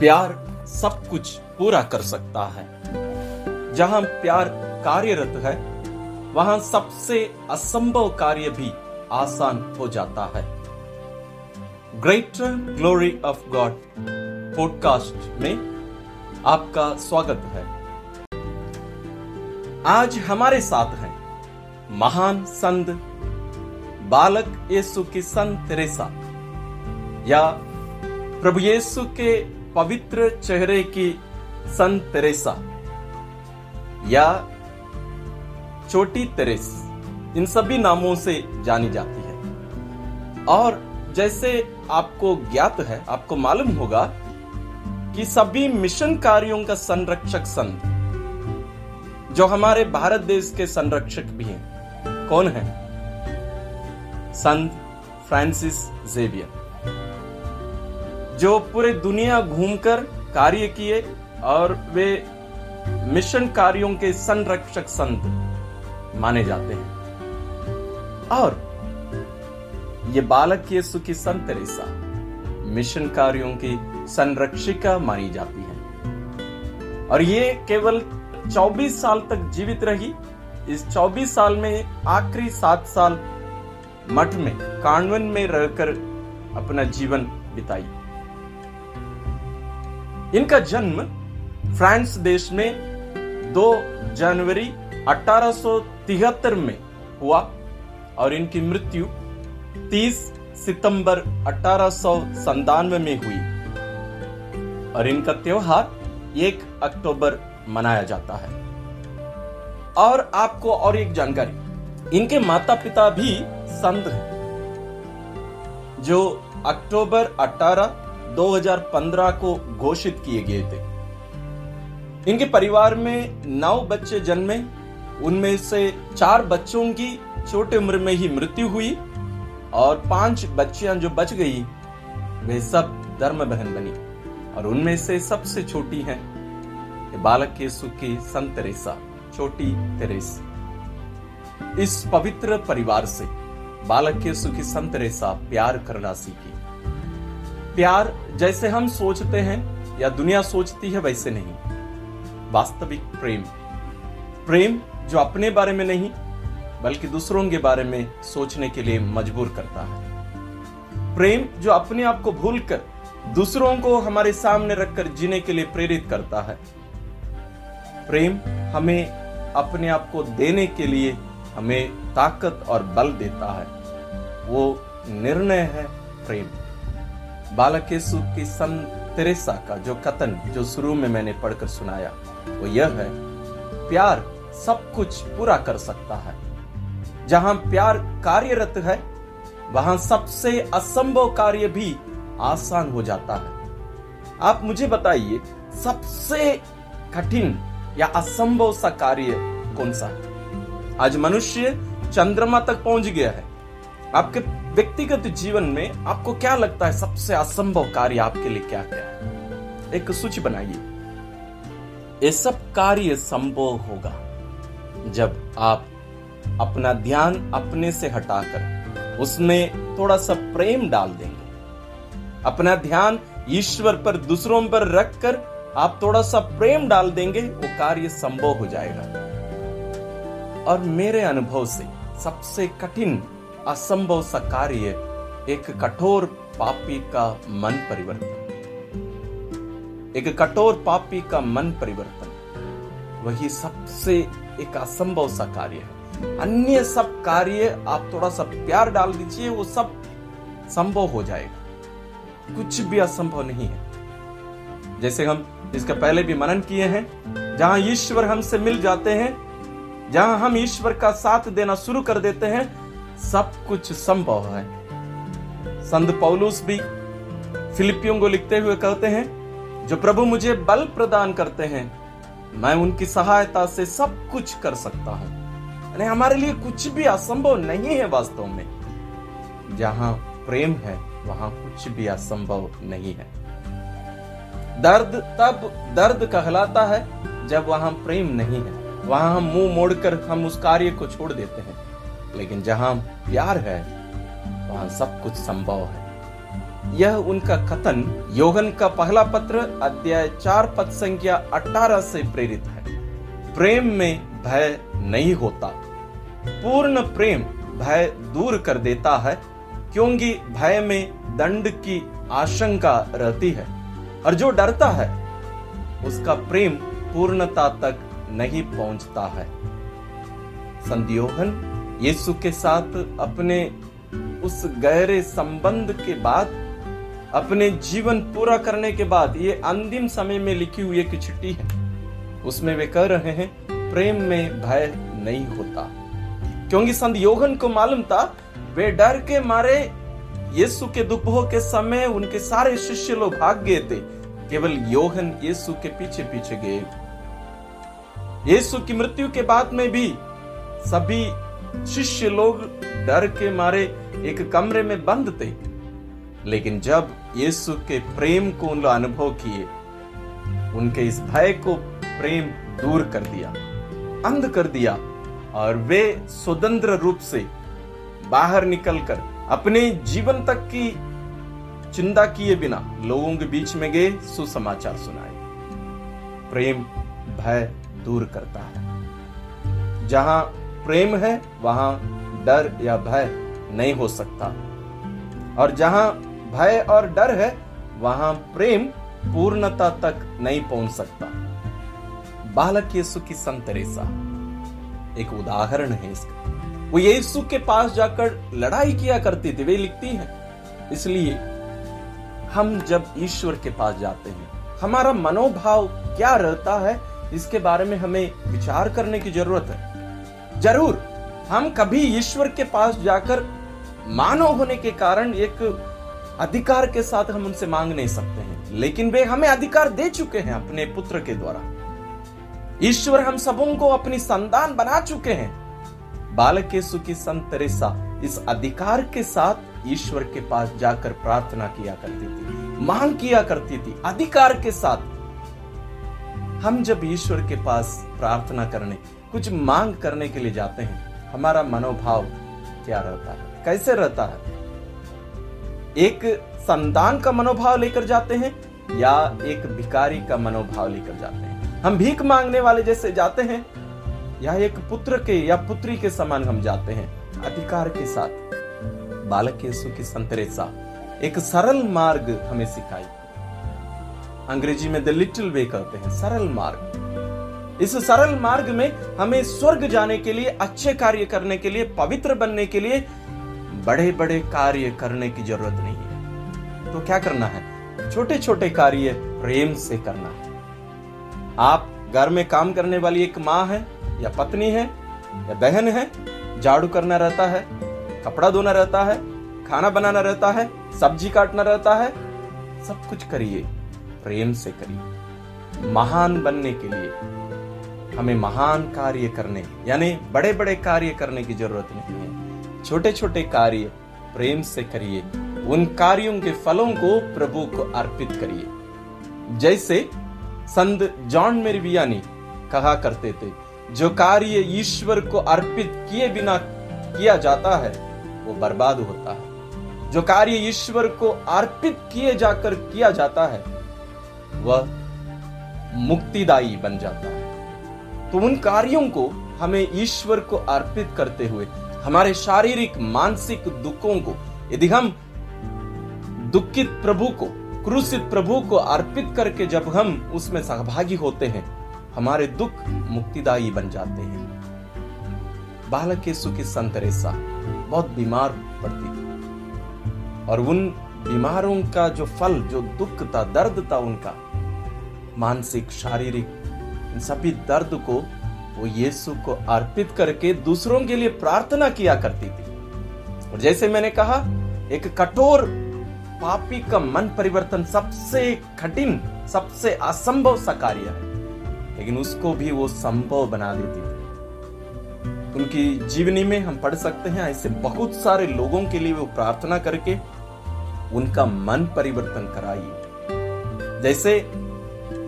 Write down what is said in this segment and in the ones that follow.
प्यार सब कुछ पूरा कर सकता है। जहाँ प्यार कार्यरत है, वहाँ सबसे असंभव कार्य भी आसान हो जाता है। Greater glory of God podcast में आपका स्वागत है। आज हमारे साथ हैं महान संत बालक यीशु की संत तेरेसा या प्रभु यीशु के पवित्र चेहरे की संत तेरेसा या छोटी तेरेस, इन सभी नामों से जानी जाती है। और जैसे आपको ज्ञात है, आपको मालूम होगा कि सभी मिशन कार्यों का संरक्षक संत जो हमारे भारत देश के संरक्षक भी हैं, कौन है? संत फ्रांसिस जेवियर। जो पूरे दुनिया घूमकर कार्य किए और वे मिशन कार्यों के संरक्षक संत माने जाते हैं। और ये बालक यीशु की संत तेरेसा मिशन कार्यों की संरक्षिका मानी जाती है। और ये केवल 24 साल तक जीवित रही, इस 24 साल में आखिरी सात साल मठ में कानवन में रहकर अपना जीवन बिताई। इनका जन्म फ्रांस देश में 2 जनवरी 1873 में हुआ और इनकी मृत्यु 30 सितंबर अठारह में हुई। और इनका त्योहार 1 अक्टूबर मनाया जाता है। और आपको और एक जानकारी, इनके माता पिता भी संत हैं, जो अक्टूबर 18 2015 को घोषित किए गए थे। इनके परिवार में नौ बच्चे जन्मे, उनमें से चार बच्चों की छोटे उम्र में ही मृत्यु हुई और पाँच बच्चियाँ जो बच गई, वे सब धर्म बहन बनी और उनमें से सबसे छोटी हैं बालक के की संत तेरेसा, छोटी तेरेस। इस पवित्र परिवार से बालक के सुखी संत तेरेसा प्यार करना सीखी। प्यार जैसे हम सोचते हैं या दुनिया सोचती है, वैसे नहीं। वास्तविक प्रेम। प्रेम जो अपने बारे में नहीं, बल्कि दूसरों के बारे में सोचने के लिए मजबूर करता है। प्रेम जो अपने आप को भूलकर दूसरों को हमारे सामने रखकर जीने के लिए प्रेरित करता है। प्रेम हमें अपने आप को देने के लिए हमें ताकत और बल देता है। वो निर्णय है प्रेम। बालक की सन तेरेसा का जो कथन जो शुरू में मैंने पढ़कर सुनाया, वो यह है, प्यार सब कुछ पूरा कर सकता है। जहाँ प्यार कार्यरत है, वहाँ सबसे असंभव कार्य भी आसान हो जाता है। आप मुझे बताइए, सबसे कठिन या असंभव सा कार्य कौन सा है? आज मनुष्य चंद्रमा तक पहुँच गया है। आपके व्यक्तिगत जीवन में आपको क्या लगता है सबसे असंभव कार्य आपके लिए क्या क्या है? एक सूची बनाइए। ये सब कार्य संभव होगा जब आप अपना ध्यान अपने से हटाकर उसमें थोड़ा सा प्रेम डाल देंगे। अपना ध्यान ईश्वर पर, दूसरों पर रखकर आप थोड़ा सा प्रेम डाल देंगे, वो कार्य संभव हो जाएगा। और मेरे अनुभव से सबसे कठिन असंभव सा कार्य एक कठोर पापी का मन परिवर्तन। एक कठोर पापी का मन परिवर्तन, वही सबसे एक असंभव सा कार्य है। अन्य सब कार्य आप थोड़ा सा प्यार डाल दीजिए, वो सब संभव हो जाएगा। कुछ भी असंभव नहीं है। जैसे हम इसके पहले भी मनन किए हैं, जहाँ ईश्वर हमसे मिल जाते हैं, जहाँ हम ईश्वर का साथ देना शुरू कर देते हैं सब कुछ संभव है। संत पौलुस भी फिलिपियों को लिखते हुए कहते हैं, जो प्रभु मुझे बल प्रदान करते हैं, मैं उनकी सहायता से सब कुछ कर सकता हूँ। यानी हमारे लिए कुछ भी असंभव नहीं है वास्तव में। जहाँ प्रेम है, वहाँ कुछ भी असंभव नहीं है। दर्द तब दर्द कहलाता है जब वहाँ प्रेम नहीं है। वहाँ हम मुँह मोड़कर हम उस कार्य को छोड़ देते हैं। लेकिन जहाँ प्यार है, वहाँ सब कुछ संभव है। यह उनका कथन योगन का पहला पत्र, अध्याय चार पद संख्या अठारह से प्रेरित है। प्रेम में भय नहीं होता। पूर्ण प्रेम भय दूर कर देता है, क्योंकि भय में दंड की आशंका रहती है। और जो डरता है, उसका प्रेम पूर्णता तक नहीं पहुँचता है। संध्योहन यीशु के साथ अपने उस गहरे संबंध के बाद, अपने जीवन पूरा करने के बाद, ये अंतिम समय में लिखी हुई एक चिट्ठी है। उसमें वे कह रहे हैं, प्रेम में भय नहीं होता। क्योंकि संत योगन को मालूम था, वे डर के मारे यीशु के दुपहो के समय उनके सारे शिष्य लोग भाग गए थे। केवल योहन यीशु के पीछे पीछे गए। यीशु की मृत्यु के बाद में भी सभी शिष्य लोग डर के मारे एक कमरे में बंद थे। लेकिन जब यीशु के प्रेम को उन अनुभव किए, उनके इस भय को प्रेम दूर कर दिया, अंध कर दिया, और वे स्वतंत्र रूप से बाहर निकलकर अपने जीवन तक की चिंता किए बिना लोगों के बीच में गए, सुसमाचार सुनाए। प्रेम भय दूर करता है। जहाँ प्रेम है, वहाँ डर या भय नहीं हो सकता। और जहाँ भय और डर है, वहाँ प्रेम पूर्णता तक नहीं पहुँच सकता। बालक यीशु की संतरेसा एक उदाहरण है इसका। वो यीशु के पास जाकर लड़ाई किया करती थी, वे लिखती है, इसलिए हम जब ईश्वर के पास जाते हैं, हमारा मनोभाव क्या रहता है, इसके बारे में हमें विचार करने की ज़रूरत है। ज़रूर, हम कभी ईश्वर के पास जाकर मानव होने के कारण एक अधिकार के साथ हम उनसे मांग नहीं सकते हैं। लेकिन वे हमें अधिकार दे चुके हैं अपने पुत्र के द्वारा। ईश्वर हम सबों को अपनी संतान बना चुके हैं। बालक यीशु की संत तेरेसा इस अधिकार के साथ ईश्वर के पास जाकर प्रार्थना किया करती थी, मांग किया करती थी, अधिकार के साथ। हम जब ईश्वर के पास प्रार्थना करने कुछ मांग करने के लिए जाते हैं। हमारा मनोभाव क्या रहता है? कैसे रहता है? एक संतान का मनोभाव लेकर जाते हैं या एक भिकारी का मनोभाव लेकर जाते हैं? हम भीख मांगने वाले जैसे जाते हैं या एक पुत्र के या पुत्री के समान हम जाते हैं? अधिकार के साथ। बालक यीशु की संतरेसा एक सरल मार्ग हमें सिखाई। अंग्रेज़ी में द लिटिल वे कहते हैं, सरल मार्ग। इस सरल मार्ग में हमें स्वर्ग जाने के लिए, अच्छे कार्य करने के लिए, पवित्र बनने के लिए बड़े बड़े कार्य करने की ज़रूरत नहीं है। तो क्या करना है? छोटे छोटे कार्य प्रेम से करना है। आप घर में काम करने वाली एक माँ है, या पत्नी है, या बहन है, झाड़ू करना रहता है, कपड़ा धोना रहता है, खाना बनाना रहता है, सब्ज़ी काटना रहता है, सब कुछ करिए, प्रेम से करिए। महान बनने के लिए हमें महान कार्य करने, यानी बड़े बड़े कार्य करने की ज़रूरत नहीं है। छोटे छोटे कार्य प्रेम से करिए, उन कार्यों के फलों को प्रभु को अर्पित करिए। जैसे संत जॉन मेरवियानी कहा करते थे, जो कार्य ईश्वर को अर्पित किए बिना किया जाता है, वो बर्बाद होता है। जो कार्य ईश्वर को अर्पित किए जाकर किया जाता है, वह मुक्तिदायी बन जाता है। तो उन कार्यों को हमें ईश्वर को अर्पित करते हुए, हमारे शारीरिक, मानसिक दुखों को, यदि हम दुखित प्रभु को, क्रूसित प्रभु को अर्पित करके जब हम उसमें सहभागी होते हैं, हमारे दुख मुक्तिदायी बन जाते हैं। बालक यीशु की संतरेसा बहुत बीमार पड़ती थी। और उन बीमारों का जो फल, जो दुख था, दर्द था उनका, मानसिक, शारीरिक सभी दर्द को वो यीशु को अर्पित करके दूसरों के लिए प्रार्थना किया करती थी। और जैसे मैंने कहा, एक कठोर पापी का मन परिवर्तन सबसे कठिन, सबसे असंभव सा कार्य है। लेकिन उसको भी वो संभव बना देती थी। उनकी जीवनी में हम पढ़ सकते हैं, ऐसे बहुत सारे लोगों के लिए वो प्रार्थना करके उनका मन परिवर्तन कराई। जैसे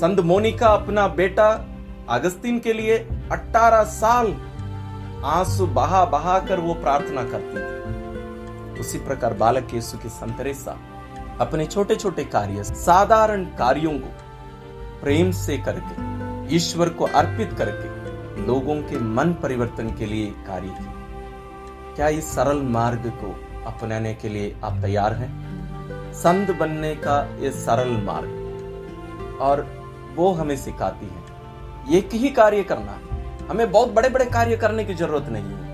संत मोनिका अपना बेटा अगस्तीन के लिए 18 साल आँसू बहा बहा कर वो प्रार्थना करती थी। उसी प्रकार बालक यीशु की संतरेसा अपने छोटे छोटे कार्य, साधारण कार्यों को प्रेम से करके, ईश्वर को अर्पित करके लोगों के मन परिवर्तन के लिए कार्य किया क्या इस सरल मार्ग को अपनाने के लिए आप तैयार हैं? संत बनने का ये सरल मार्ग। और वो हमें सिखाती है। एक ही कार्य करना है। हमें बहुत बड़े बड़े कार्य करने की ज़रूरत नहीं है।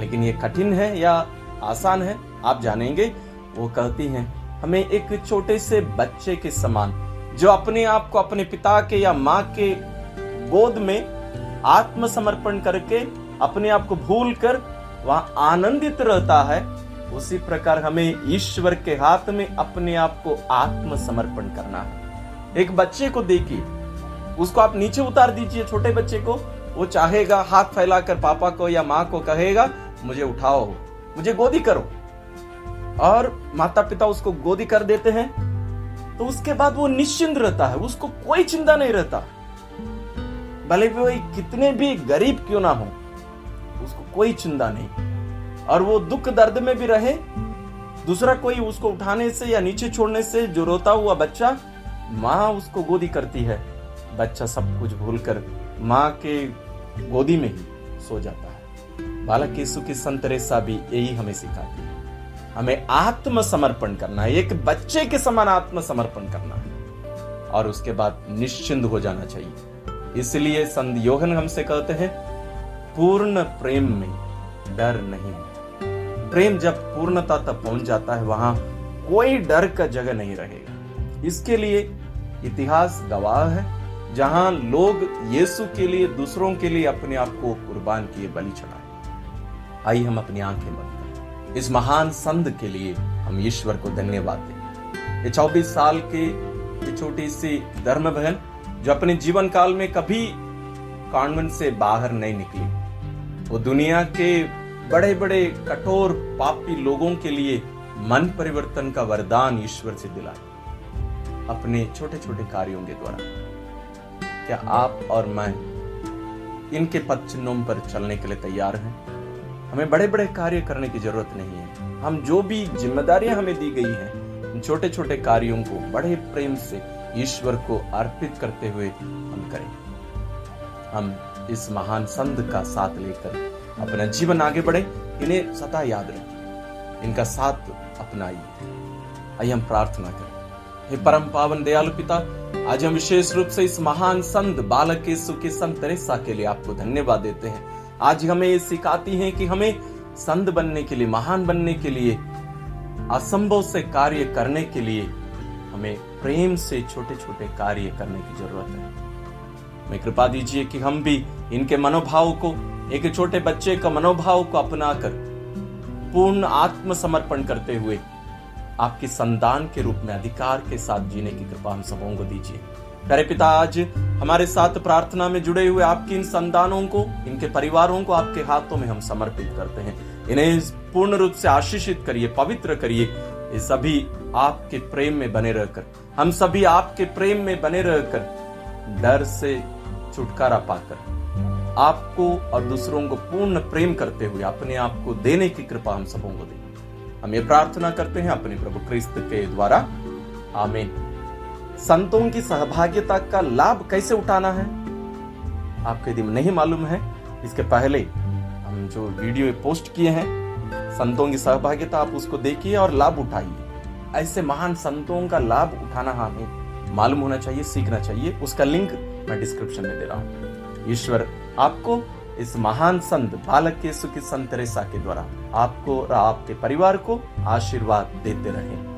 लेकिन ये कठिन है या आसान है, आप जानेंगे। वो कहती हैं, हमें एक छोटे से बच्चे के समान, जो अपने आप को अपने पिता के या माँ के गोद में आत्मसमर्पण करके अपने आप को भूल कर वहाँ आनंदित रहता है, उसी प्रकार हमें ईश्वर के हाथ में अपने आप को आत्मसमर्पण करना है। एक बच्चे को देखिए उसको आप नीचे उतार दीजिए छोटे बच्चे को। वो चाहेगा, हाथ फैलाकर पापा को या माँ को कहेगा, मुझे उठाओ, मुझे गोदी करो। और माता पिता उसको गोदी कर देते हैं। तो उसके बाद वो निश्चिंत रहता है, उसको कोई चिंता नहीं रहता। भले भी वही कितने भी गरीब क्यों ना हो, उसको कोई चिंता नहीं। और वो दुख दर्द में भी रहे। दूसरा कोई उसको उठाने से या नीचे छोड़ने से जो रोता हुआ बच्चा माँ उसको गोदी करती है। बच्चा सब कुछ भूलकर माँ के गोदी में ही सो जाता है। बालक यीशु की संत रेसा भी यही हमें सिखाती है। हमें आत्मसमर्पण करना है, एक बच्चे के समान आत्मसमर्पण करना है। और उसके बाद निश्चिंत हो जाना चाहिए। इसलिए संत योहन हमसे कहते हैं, पूर्ण प्रेम में डर नहीं। है प्रेम जब पूर्णता तक पहुँच जाता है, वहाँ कोई डर का जगह नहीं रहेगा। इसके लिए इतिहास गवाह है, जहाँ लोग यीशु के लिए, दूसरों के लिए अपने आप को कुर्बान किए, बलि चढ़ाए। आइए हम अपनी आँखें बंद करें। इस महान संत के लिए हम ईश्वर को धन्यवाद दें। ये चौबीस साल के छोटी सी धर्म बहन, जो अपने जीवन काल में कभी कॉन्वेंट से बाहर नहीं निकली, वो दुनिया के बड़े बड़े कठोर पापी लोगों के लिए मन परिवर्तन का वरदान ईश्वर से दिला अपने छोटे छोटे कार्यों के द्वारा। क्या आप और मैं इनके पद चिन्हों पर चलने के लिए तैयार हैं? हमें बड़े बड़े कार्य करने की ज़रूरत नहीं है। हम जो भी जिम्मेदारियाँ हमें दी गई हैं छोटे छोटे कार्यों को बड़े प्रेम से ईश्वर को अर्पित करते हुए हम करें। हम इस महान संत का साथ लेकर अपना जीवन आगे बढ़े। इन्हें सदा याद रखें। इनका साथ अपनाइए। आइए हम प्रार्थना करें। हे परम पावन दयालु पिता, आज हम विशेष रूप से इस महान संत बालक के सुखी संत तेरेसा के लिए आपको धन्यवाद देते हैं। आज हमें ये सिखाती हैं कि हमें संत बनने के लिए, महान बनने के लिए, असंभव से कार्य करने के लिए हमें प्रेम से छोटे छोटे कार्य करने की ज़रूरत है। मैं कृपा दीजिए कि हम भी इनके मनोभाव को, एक छोटे बच्चे का मनोभाव को अपनाकर, पूर्ण आत्मसमर्पण करते हुए आपकी संतान के रूप में, अधिकार के साथ जीने की कृपा हम सबों को दीजिए। करे पिता, आज हमारे साथ प्रार्थना में जुड़े हुए आपकी इन संतानों को, इनके परिवारों को आपके हाथों में हम समर्पित करते हैं। इन्हें पूर्ण रूप से आशीषित करिए, पवित्र करिए। ये सभी आपके प्रेम में बने रहकर, हम सभी आपके प्रेम में बने रहकर, डर से छुटकारा पाकर, आपको और दूसरों को पूर्ण प्रेम करते हुए, अपने आप को देने की कृपा हम सबों को दे हम ये प्रार्थना करते हैं अपने प्रभु क्रिस्त के द्वारा। आमीन। संतों की सहभागिता का लाभ कैसे उठाना है? आपको यदि नहीं मालूम है, इसके पहले हम जो वीडियो पोस्ट किए हैं, संतों की सहभागिता आप उसको देखिए और लाभ उठाइए। ऐसे महान संतों का लाभ उठाना हमें मालूम होना चाहिए, सीखना चाहिए। उसका लिंक मैं डिस्क्रिप्शन में दे रहा हूँ। ईश्वर आपको इस महान संत बालक के सुखी संत रेसा के द्वारा आपको और आपके परिवार को आशीर्वाद देते रहे।